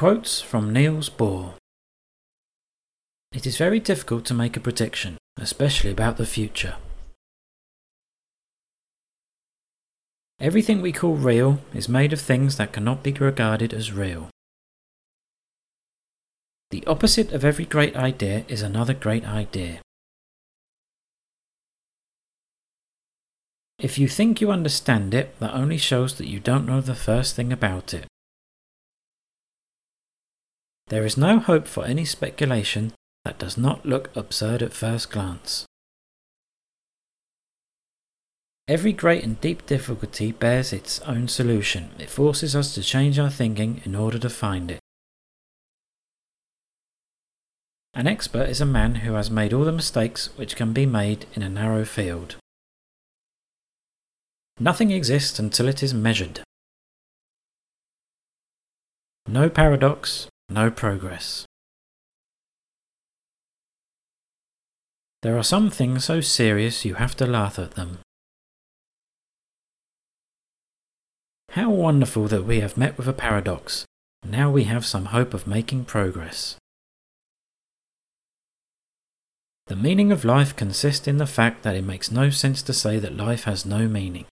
Quotes from Niels Bohr It is very difficult to make a prediction, especially about the future. Everything we call real is made of things that cannot be regarded as real. The opposite of every great idea is another great idea. If you think you understand it, that only shows that you don't know the first thing about it. There is no hope for any speculation that does not look absurd at first glance. Every great and deep difficulty bears its own solution. It forces us to change our thinking in order to find it. An expert is a man who has made all the mistakes which can be made in a narrow field. Nothing exists until it is measured. No paradox, no progress. There are some things so serious you have to laugh at them. How wonderful that we have met with a paradox. Now we have some hope of making progress. The meaning of life consists in the fact that it makes no sense to say that life has no meaning.